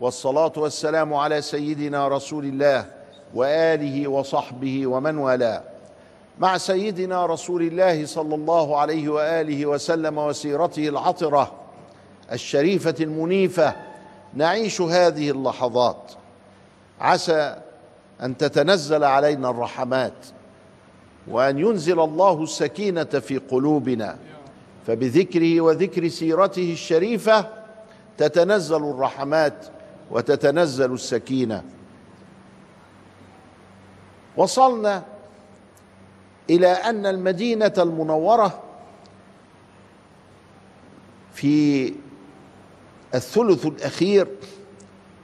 والصلاة والسلام على سيدنا رسول الله وآله وصحبه ومن والاه. مع سيدنا رسول الله صلى الله عليه وآله وسلم وسيرته العطرة الشريفة المنيفة نعيش هذه اللحظات. عسى أن تتنزل علينا الرحمات وأن ينزل الله السكينة في قلوبنا. فبذكره وذكر سيرته الشريفة تتنزل الرحمات وتتنزل السكينة. وصلنا إلى أن المدينة المنورة في الثلث الأخير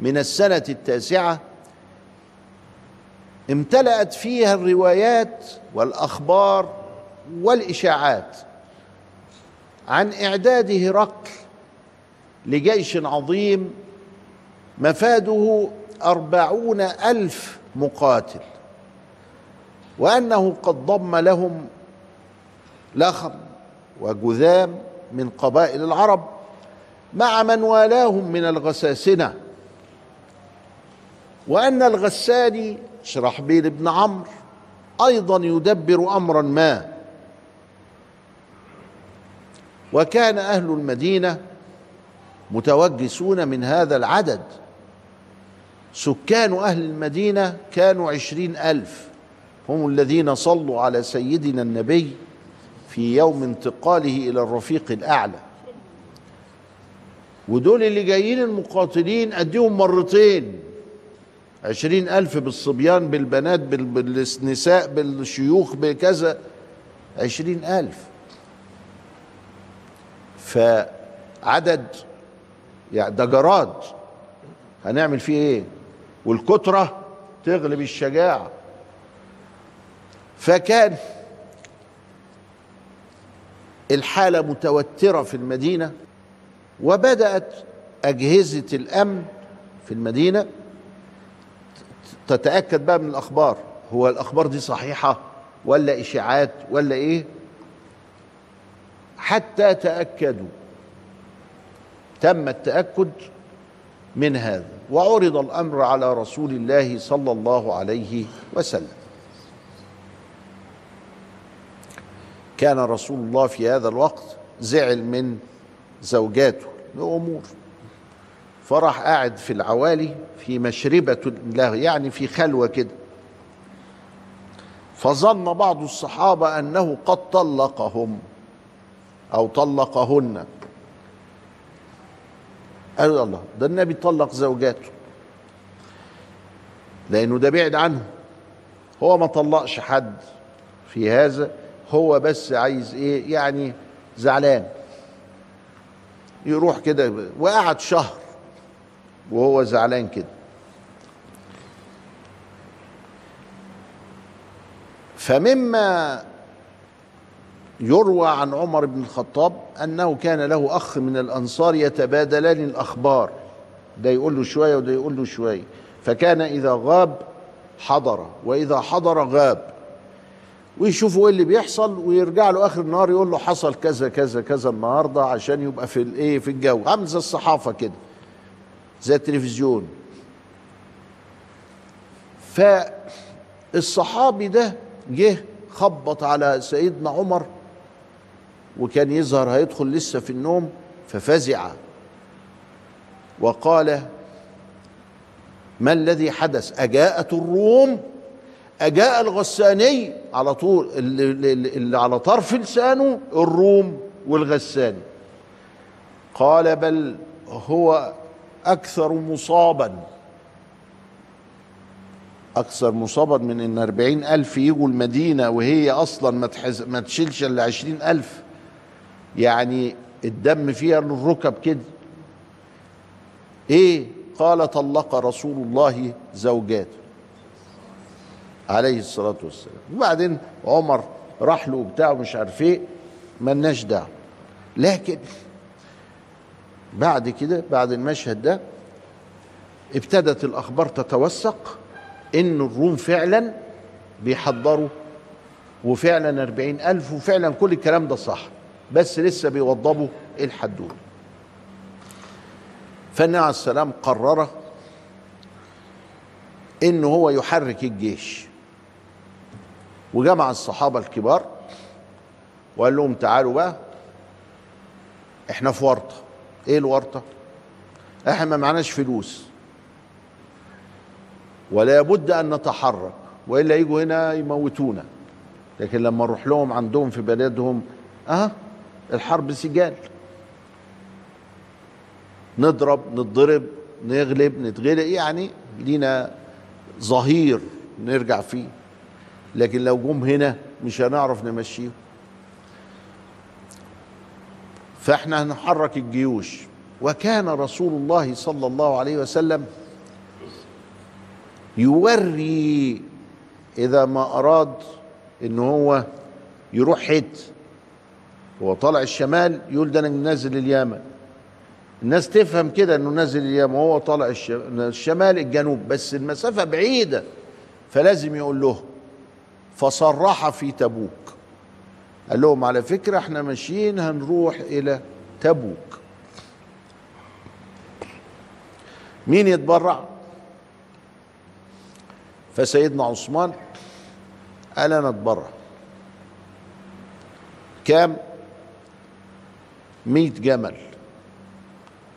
من السنة التاسعة امتلأت فيها الروايات والأخبار والإشاعات عن إعداد هرقل لجيش عظيم مفاده أربعون ألف مقاتل وأنه قد ضم لهم لخم وجذام من قبائل العرب مع من والاهم من الغساسنة. وأن الغساني شرحبيل بن عمرو أيضا يدبر أمرا ما. وكان أهل المدينة متوجسون من هذا العدد. سكان أهل المدينة كانوا عشرين ألف. هم الذين صلوا على سيدنا النبي في يوم انتقاله إلى الرفيق الأعلى. ودول اللي جايين المقاتلين أديهم مرتين. عشرين ألف بالصبيان بالبنات بالنساء بالشيوخ بكذا. عشرين ألف. فعدد يعني ده جراد. هنعمل فيه إيه؟ والكترة تغلب الشجاعة. فكان الحالة متوترة في المدينة وبدأت أجهزة الأمن في المدينة تتأكد بقى من الأخبار. هو الأخبار دي صحيحة ولا إشاعات ولا إيه؟ حتى تأكدوا تم التأكد من هذا. وعرض الأمر على رسول الله صلى الله عليه وسلم. كان رسول الله في هذا الوقت زعل من زوجاته لأمور. فراح قاعد في العوالي في مشربة له يعني في خلوة كده. فظن بعض الصحابة أنه قد طلقهم أو طلقهن. قالوا الله ده النبي طلق زوجاته. لأنه ده بعد عنه. هو ما طلقش حد في هذا هو بس عايز إيه يعني زعلان. يروح كده وقعد شهر وهو زعلان كده. فمما يروى عن عمر بن الخطاب أنه كان له أخ من الأنصار يتبادلان الأخبار. ده يقول له شوية وده يقول له شوية. فكان إذا غاب حضر وإذا حضر غاب. ويشوفوا إيه اللي بيحصل ويرجع له آخر النهار يقول له حصل كذا كذا كذا النهارده عشان يبقى في الايه في الجو. عامل زي الصحافة كده زي التلفزيون. فالصحابي ده جه خبط على سيدنا عمر وكان يظهر هيدخل لسه في النوم ففزع. وقال ما الذي حدث؟ أجاءت الروم أجاء الغساني على طول اللي, على طرف لسانه الروم والغساني. قال بل هو أكثر مصابا. أكثر مصابا من إن أربعين ألف يجوا المدينة وهي أصلا ما تشيلش إلا عشرين ألف. يعني الدم فيها للركب كده. إيه؟ قال طلق رسول الله زوجاته عليه الصلاة والسلام. وبعدين عمر راح له وبتاع مش عارف إيه ملناش دعوة. لكن بعد كده بعد المشهد ده ابتدت الأخبار تتوثق إن الروم فعلا بيحضروا وفعلا أربعين ألف وفعلا كل الكلام ده صح. بس لسه بيوضبوا الحدود. فالنبي عليه السلام قرر إنه هو يحرك الجيش. وجمع الصحابة الكبار وقال لهم تعالوا بقى إحنا في ورطة. إيه الورطة؟ إحنا ما معناش فلوس. ولا بد أن نتحرك وإلا يجوا هنا يموتونا. لكن لما نروح لهم عندهم في بلدهم أه؟ الحرب سجال. نضرب نضرب نغلب نتغلب يعني لينا ظهير نرجع فيه. لكن لو جم هنا مش هنعرف نمشيهم. فإحنا هنحرك الجيوش. وكان رسول الله صلى الله عليه وسلم يوري إذا ما أراد إن هو يروح حت هو طالع الشمال يقول ده أنا نازل اليمن. الناس تفهم كده إنه نازل اليمن وهو طالع الشمال الجنوب بس المسافة بعيدة فلازم يقول له فصرح في تبوك. قال لهم على فكرة إحنا ماشيين هنروح إلى تبوك. مين يتبرع؟ فسيدنا عثمان قال أنا أتبرع. كام؟ مية جمل.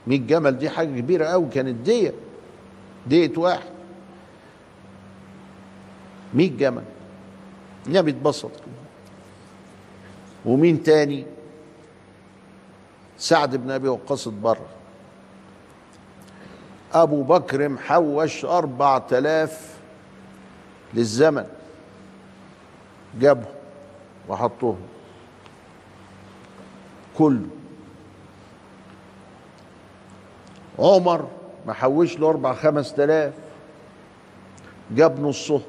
مية جمل دي حاجة كبيرة قوي كانت دية. دية واحد. مية جمل. النبي اتبسط ومين تاني؟ سعد بن أبي وقاص اتبرع. أبو بكر محوش أربع تلاف للزمن. جابهم وحطوهم. كله. عمر محوش له أربع خمس تلاف. جاب نصه.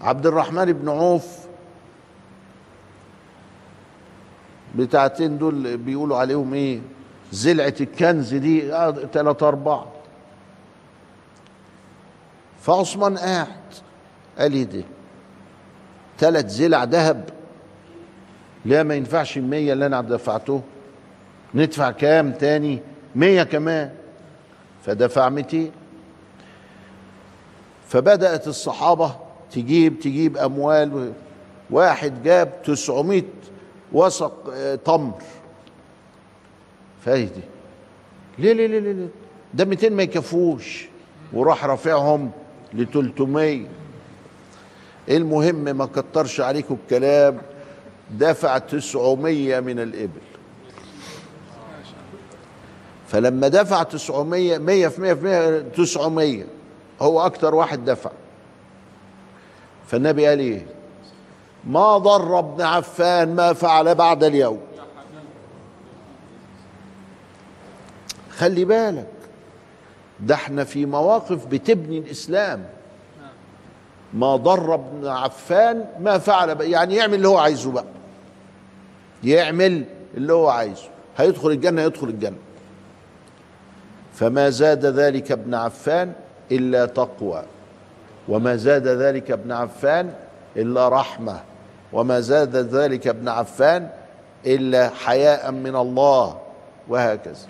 عبد الرحمن بن عوف بتاعتين دول بيقولوا عليهم إيه؟ زلعة الكنز دي آه تلاتة أربعة فعثمان قاعد. قال إيه ده تلات زلع ذهب. لا ما ينفعش المية اللي أنا دفعته. ندفع كام تاني؟ مية كمان. فدفع ميتين. فبدأت الصحابة تجيب تجيب أموال. واحد جاب تسعمائة وسق تمر. فايدي ليه ليه ليه ليه ده 200 ما يكفوش. وراح رافعهم ل 300 المهم ما كترش عليكم الكلام. دفع 900 من الإبل. فلما دفع 900 100 في 100 في 100 900 هو أكتر واحد دفع. فالنبي قال إيه؟ ما ضر ابن عفان ما فعل بعد اليوم. خلي بالك ده إحنا في مواقف بتبني الإسلام. ما ضر ابن عفان ما فعل بقى يعني يعمل اللي هو عايزه بقى. يعمل اللي هو عايزه. هيدخل الجنة يدخل الجنة. فما زاد ذلك ابن عفان إلا تقوى وما زاد ذلك ابن عفان إلا رحمة وما زاد ذلك ابن عفان إلا حياء من الله وهكذا.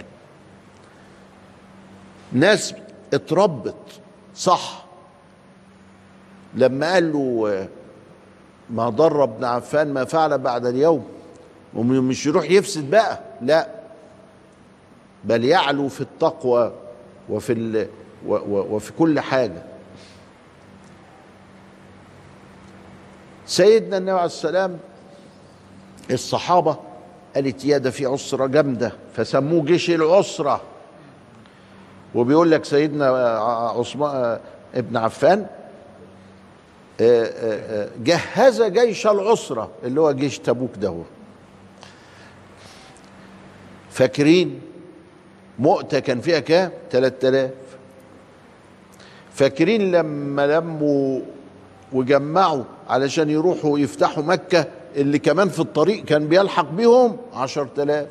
ناس اتربت صح. لما قال له ما ضر ابن عفان ما فعل بعد اليوم ومش يروح يفسد بقى لا. بل يعلو في التقوى وفي ال وفي كل حاجة. سيدنا النبي عليه السلام الصحابة قالت يا ده في عسره جامدة فسموه جيش العسره وبيقول لك سيدنا عثمان ابن عفان جهز جيش العسرة اللي هو جيش تبوك ده فاكرين مؤتة كان فيها كام 3000 فاكرين لما لموا وجمعوا علشان يروحوا يفتحوا مكة اللي كمان في الطريق كان بيلحق بيهم؟ عشر تلاف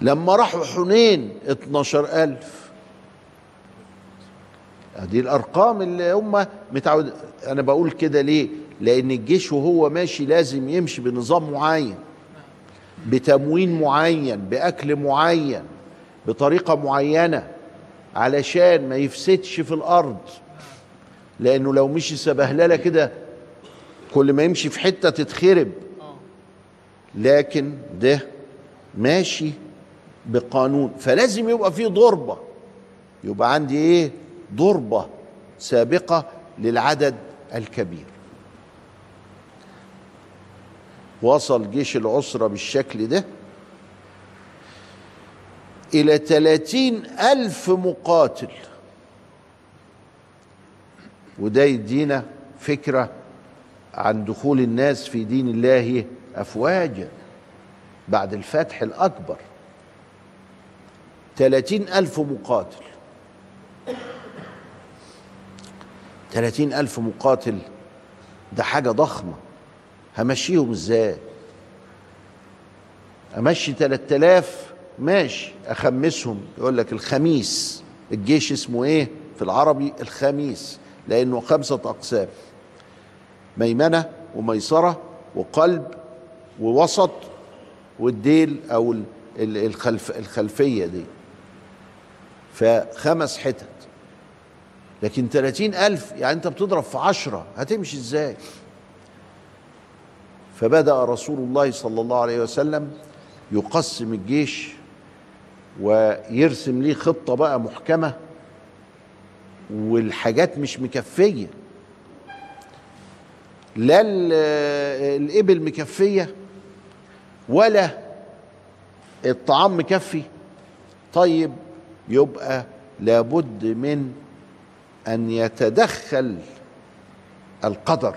لما راحوا حنين اتناشر ألف دي الأرقام اللي هم متعود أنا بقول كده ليه؟ لأن الجيش وهو ماشي لازم يمشي بنظام معين. بتموين معين بأكل معين بطريقة معينة علشان ما يفسدش في الأرض. لأنه لو مشي سبهللة كده كل ما يمشي في حتة تتخرب. لكن ده ماشي بقانون. فلازم يبقى فيه ضربة. يبقى عندي إيه؟ ضربة سابقة للعدد الكبير. وصل جيش العسرة بالشكل ده إلى ثلاثين ألف مقاتل. وده يدينا فكرة عن دخول الناس في دين الله أفواجا بعد الفتح الأكبر. ثلاثين ألف مقاتل. ثلاثين ألف مقاتل ده حاجة ضخمة. همشيهم إزاي؟ أمشي 3000 ماشي. أخمسهم. يقول لك الخميس. الجيش اسمه إيه؟ في العربي الخميس لأنه خمسة أقسام. ميمنة وميسرة وقلب ووسط والديل أو الخلف الخلفية دي. فخمس حتت. لكن 30 ألف يعني أنت بتضرب في عشرة هتمشي إزاي؟ فبدأ رسول الله صلى الله عليه وسلم يقسم الجيش ويرسم ليه خطة بقى محكمة والحاجات مش مكفية. لا الإبل مكفية ولا الطعام مكفي. طيب يبقى لابد من أن يتدخل القدر.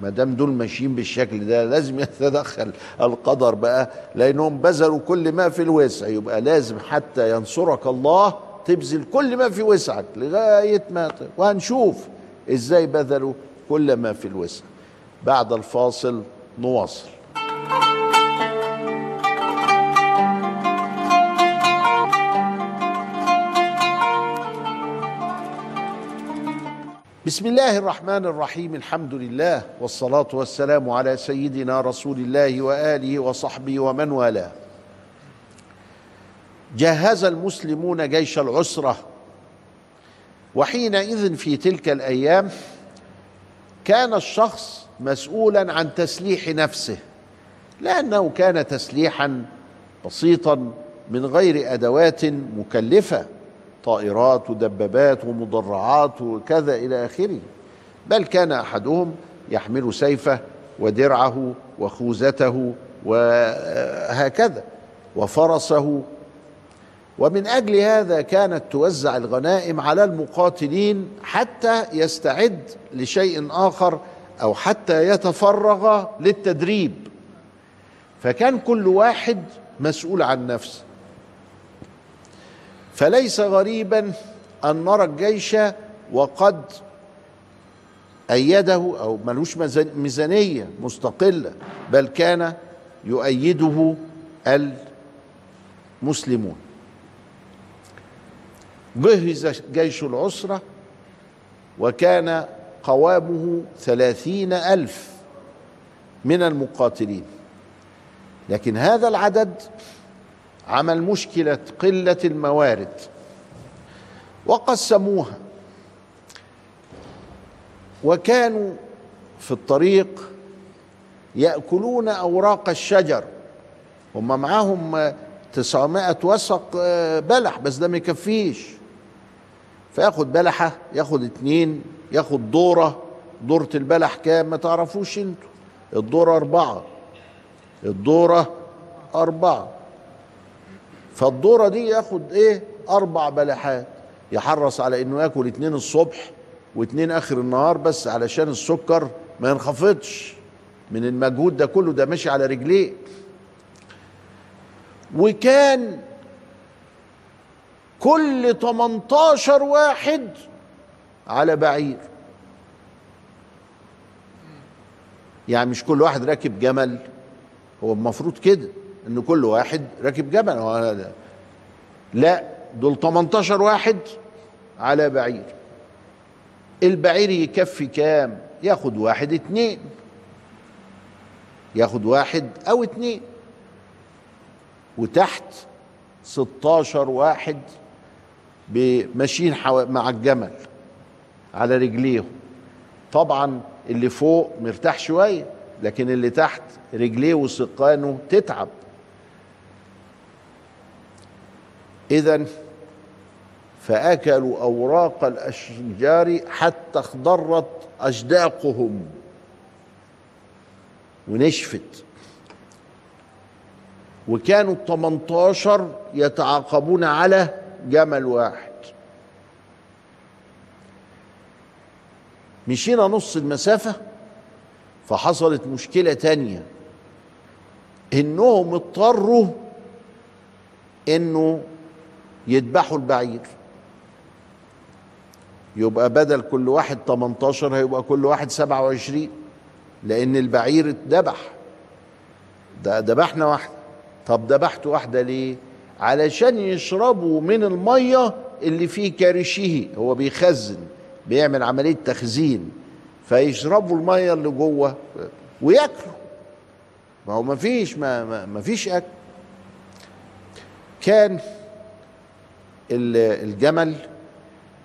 ما دام دول ماشيين بالشكل ده لازم يتدخل القدر بقى لأنهم بذلوا كل ما في الوسع. يبقى لازم حتى ينصرك الله تبذل كل ما في وسعك لغاية ما وهنشوف إزاي بذلوا كل ما في الوسع. بعد الفاصل نواصل. بسم الله الرحمن الرحيم الحمد لله والصلاة والسلام على سيدنا رسول الله وآله وصحبه ومن والاه جهز المسلمون جيش العسرة وحينئذ في تلك الأيام كان الشخص مسؤولا عن تسليح نفسه لأنه كان تسليحا بسيطا من غير أدوات مكلفة طائرات ودبابات ومدرعات وكذا إلى آخره. بل كان أحدهم يحمل سيفه ودرعه وخوذته وهكذا وفرسه. ومن أجل هذا كانت توزع الغنائم على المقاتلين حتى يستعد لشيء آخر أو حتى يتفرغ للتدريب. فكان كل واحد مسؤول عن نفسه. فليس غريبا أن نرى الجيش وقد أيده أو ملوش ميزانية مستقلة بل كان يؤيده المسلمون. جهز جيش العسرة وكان قوامه ثلاثين ألف من المقاتلين. لكن هذا العدد عمل مشكلة قلة الموارد وقسموها وكانوا في الطريق يأكلون أوراق الشجر هم معاهم تسعمائة وسق بلح بس ده ما يكفيش. فياخد بلحة ياخد اتنين ياخد دورة. دورة البلح كام؟ ما تعرفوش أنتوا. الدورة أربعة. الدورة أربعة. فالدورة دي ياخد إيه؟ أربع بلحات. يحرص على إنه ياكل اتنين الصبح واتنين آخر النهار بس علشان السكر ما ينخفضش. من المجهود ده كله ده ماشي على رجليه. وكان كل 18 واحد على بعير. يعني مش كل واحد راكب جمل. هو المفروض كده. إن كل واحد راكب جمل هو لا دول 18 واحد على بعير. البعير يكفي كام؟ ياخد واحد اتنين. ياخد واحد أو اتنين. وتحت 16 واحد ماشيين مع الجمل على رجليهم. طبعا اللي فوق مرتاح شوية لكن اللي تحت رجليه وسقانه تتعب. اذا فأكلوا أوراق الأشجار حتى اخضرت اشداقهم ونشفت. وكانوا 18 يتعاقبون على جمل واحد. مشينا نص المسافة فحصلت مشكلة تانية. إنهم اضطروا إنه يذبحوا البعير. يبقى بدل كل واحد 18 هيبقى كل واحد 27 لأن البعير اتذبح. ده ذبحنا واحدة طب ذبحت واحدة ليه؟ علشان يشربوا من المية اللي فيه كارشه هو بيخزن بيعمل عملية تخزين فيشربوا المية اللي جوه وياكلوا. ما هو ما فيش ما, ما فيش أكل. كان الجمل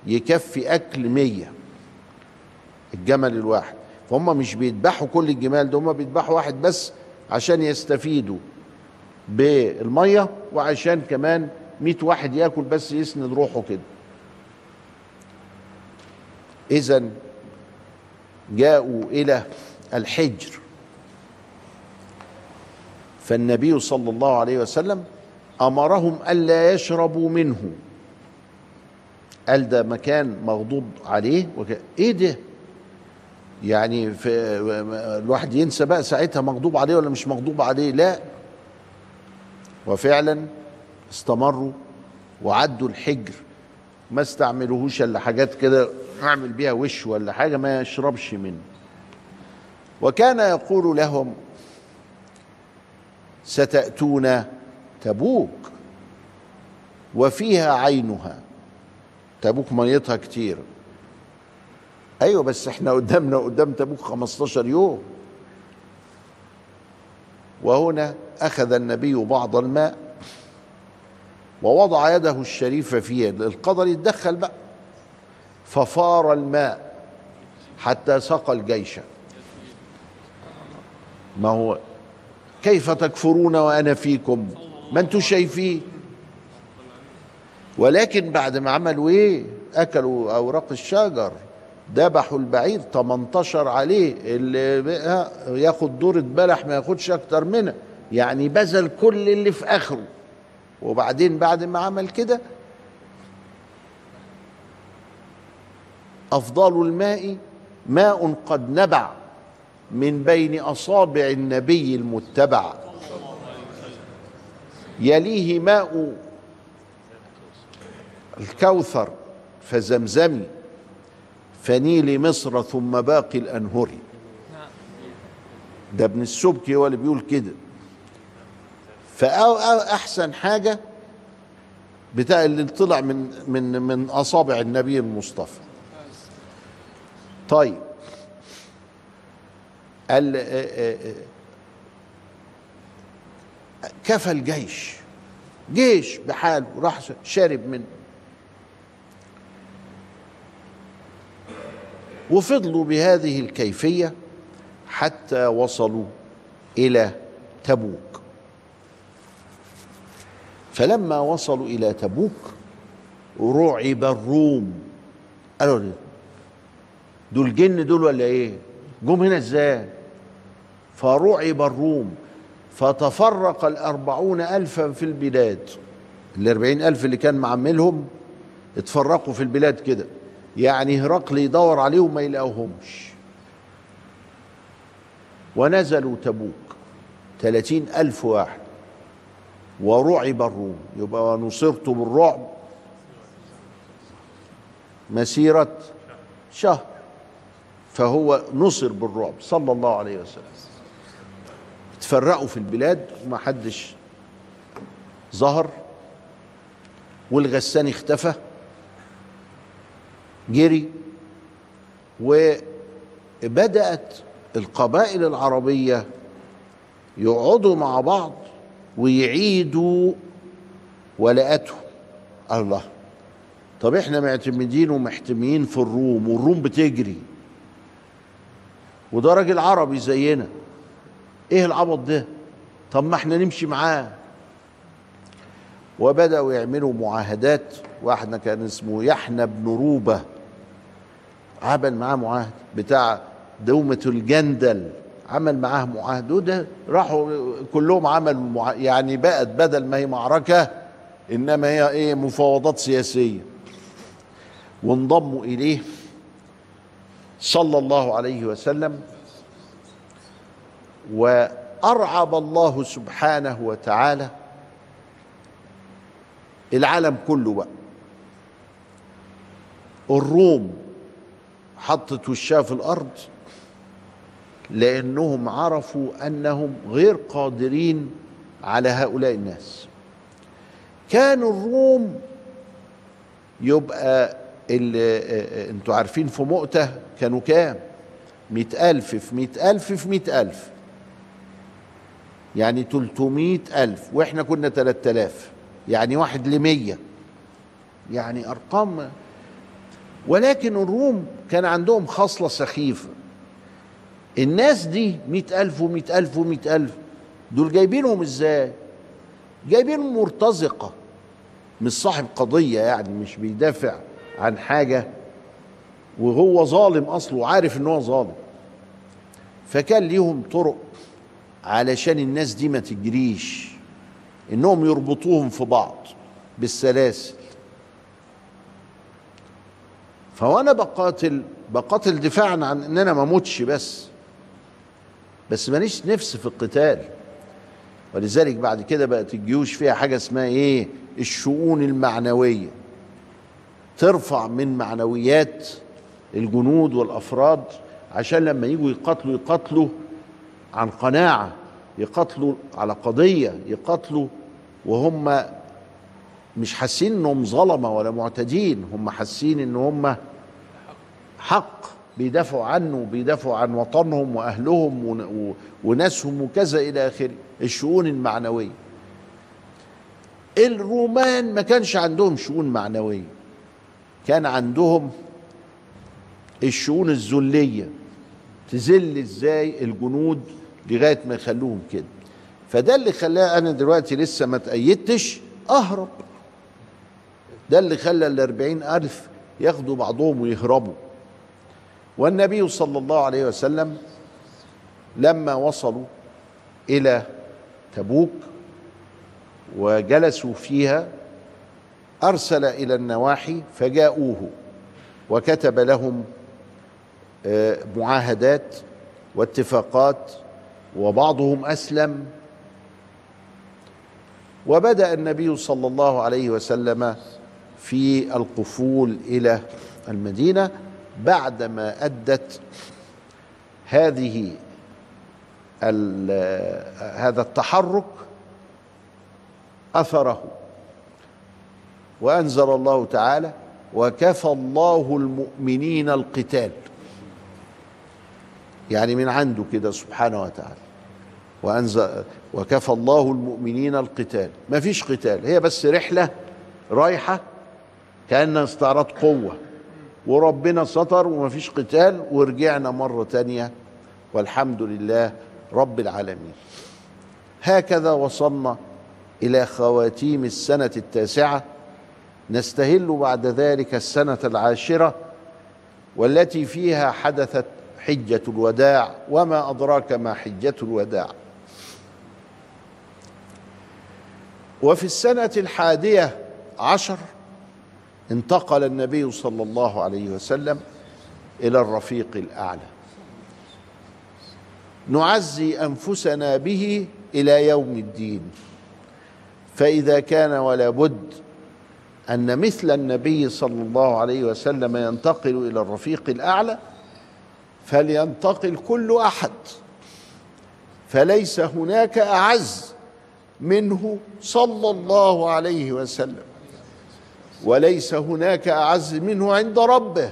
يكفي أكل مية الجمل الواحد. فهم مش بيذبحوا كل الجمال ده هم بيذبحوا واحد بس عشان يستفيدوا بالمية وعشان كمان 100 واحد ياكل بس يسند روحه كده. اذا جاءوا إلى الحجر. فالنبي صلى الله عليه وسلم أمرهم ألا يشربوا منه. قال ده مكان مغضوب عليه وك... إيه ده؟ يعني في الواحد ينسى بقى ساعتها مغضوب عليه ولا مش مغضوب عليه؟ لا. وفعلا استمروا وعدوا الحجر. ما استعملوهوش إلا حاجات كده أعمل بيها وش ولا حاجة ما يشربش منه. وكان يقول لهم ستأتون تبوك وفيها عينها. تبوك ميتها كتير. أيوه بس إحنا قدامنا قدام تبوك 15 يوم. وهنا أخذ النبي بعض الماء ووضع يده الشريفة فيه القدر يتدخل بقى. ففار الماء حتى سقى الجيش. ما هو كيف تكفرون وأنا فيكم؟ ما أنتم شايفين ولكن بعد ما عملوا إيه؟ أكلوا أوراق الشجر ذبحوا البعير 18 عليه اللي ياخد دورة بلح ما ياخدش أكتر منها يعني بذل كل اللي في آخره. وبعدين بعد ما عمل كده افضل الماء ماء قد نبع من بين أصابع النبي المتبع. يليه ماء الكوثر فزمزمي فنيل مصر ثم باقي الانهر ده ابن السبكي هو اللي بيقول كده. فأحسن حاجة بتاع اللي طلع من من من أصابع النبي المصطفى. طيب. قال كفى الجيش. جيش بحاله راح شارب منه. وفضلوا بهذه الكيفية حتى وصلوا إلى تبوك. فلما وصلوا إلى تبوك رعب الروم. قالوا دول جن دول ولا إيه؟ جم هنا إزاي؟ فرعب الروم. فتفرق الأربعون ألفا في البلاد. الأربعين ألف اللي كان معملهم اتفرقوا في البلاد كده. يعني هرقل يدور عليهم ما يلاقوهمش. ونزلوا تبوك ثلاثين ألف واحد. ورعب الروم يبقى ونصرت بالرعب. مسيرة شهر. فهو نصر بالرعب صلى الله عليه وسلم. تفرقوا في البلاد وما حدش ظهر. والغساني اختفى. جري وبدأت القبائل العربية يقعدوا مع بعض ويعيدوا ولاءته الله. طب إحنا معتمدين ومحتميين في الروم والروم بتجري. وده راجل عربي زينا. إيه العبط ده؟ طب ما إحنا نمشي معاه. وبدأوا يعملوا معاهدات واحد كان اسمه يحنى بن روبة عمل معاه معاهد بتاع دومة الجندل عمل معاه معاهد وده راحوا كلهم عملوا. يعني بقت بدل ما هي معركة إنما هي إيه مفاوضات سياسية وانضموا إليه صلى الله عليه وسلم وأرعب الله سبحانه وتعالى العالم كله بقى الروم حطت وشها في الأرض لأنهم عرفوا أنهم غير قادرين على هؤلاء الناس. كانوا الروم يبقى اللي أنتوا عارفين في مؤتة كانوا كام؟ مئة ألف في مئة ألف في مئة ألف. يعني تلتمائة ألف وإحنا كنا تلات آلاف يعني واحد لمية. يعني أرقام ولكن الروم كان عندهم خصلة سخيفة. الناس دي مئة ألف ومئة ألف ومئة ألف دول جايبينهم إزاي؟ جايبينهم مرتزقة مش صاحب قضية يعني مش بيدافع عن حاجة وهو ظالم أصله عارف إن هو ظالم. فكان ليهم طرق علشان الناس دي ما تجريش إنهم يربطوهم في بعض بالسلاسل. فوانا بقاتل بقاتل دفاعا عن ان أنا ما اموتش بس. بس ماليش نفس في القتال. ولذلك بعد كده بقت الجيوش فيها حاجة اسمها إيه؟ الشؤون المعنوية. ترفع من معنويات الجنود والأفراد عشان لما يجوا يقاتلوا يقاتلوا عن قناعة يقاتلوا على قضية يقاتلوا وهم مش حاسين انهم ظلمة ولا معتدين هم حاسين ان هم حق بيدافعوا عنه بيدافعوا عن وطنهم وأهلهم وناسهم وكذا إلى آخره. الشؤون المعنوية. الرومان ما كانش عندهم شؤون معنوية. كان عندهم الشؤون الذلية. تذل إزاي الجنود لغاية ما يخلوهم كده. فده اللي خلاه أنا دلوقتي لسه ما تأيدتش أهرب. ده اللي خلى الاربعين ألف ياخدوا بعضهم ويهربوا. والنبي صلى الله عليه وسلم لما وصلوا إلى تبوك وجلسوا فيها أرسل إلى النواحي فجاءوه وكتب لهم معاهدات واتفاقات وبعضهم أسلم. وبدأ النبي صلى الله عليه وسلم في القفول إلى المدينة بعدما أدت هذه هذا التحرك أثره. وأنزل الله تعالى وكفى الله المؤمنين القتال. يعني من عنده كده سبحانه وتعالى. وانزل وكفى الله المؤمنين القتال. ما فيش قتال. هي بس رحلة رايحة كانها استعراض قوة. وربنا ستر وما فيش قتال ورجعنا مرة تانية. والحمد لله رب العالمين. هكذا وصلنا إلى خواتيم السنة التاسعة. نستهل بعد ذلك السنة العاشرة والتي فيها حدثت حجة الوداع وما أدراك ما حجة الوداع. وفي السنة الحادية عشر انتقل النبي صلى الله عليه وسلم إلى الرفيق الأعلى. نعزي أنفسنا به إلى يوم الدين. فإذا كان ولا بد أن مثل النبي صلى الله عليه وسلم ينتقل إلى الرفيق الأعلى فلينتقل كل أحد. فليس هناك أعز منه صلى الله عليه وسلم. وليس هناك أعز منه عند ربه.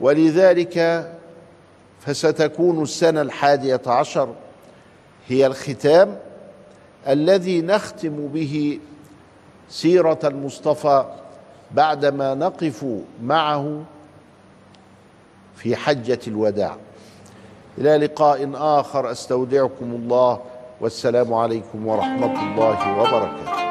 ولذلك فستكون السنة الحادية عشر هي الختام الذي نختم به سيرة المصطفى بعدما نقف معه في حجة الوداع. إلى لقاء آخر أستودعكم الله والسلام عليكم ورحمة الله وبركاته.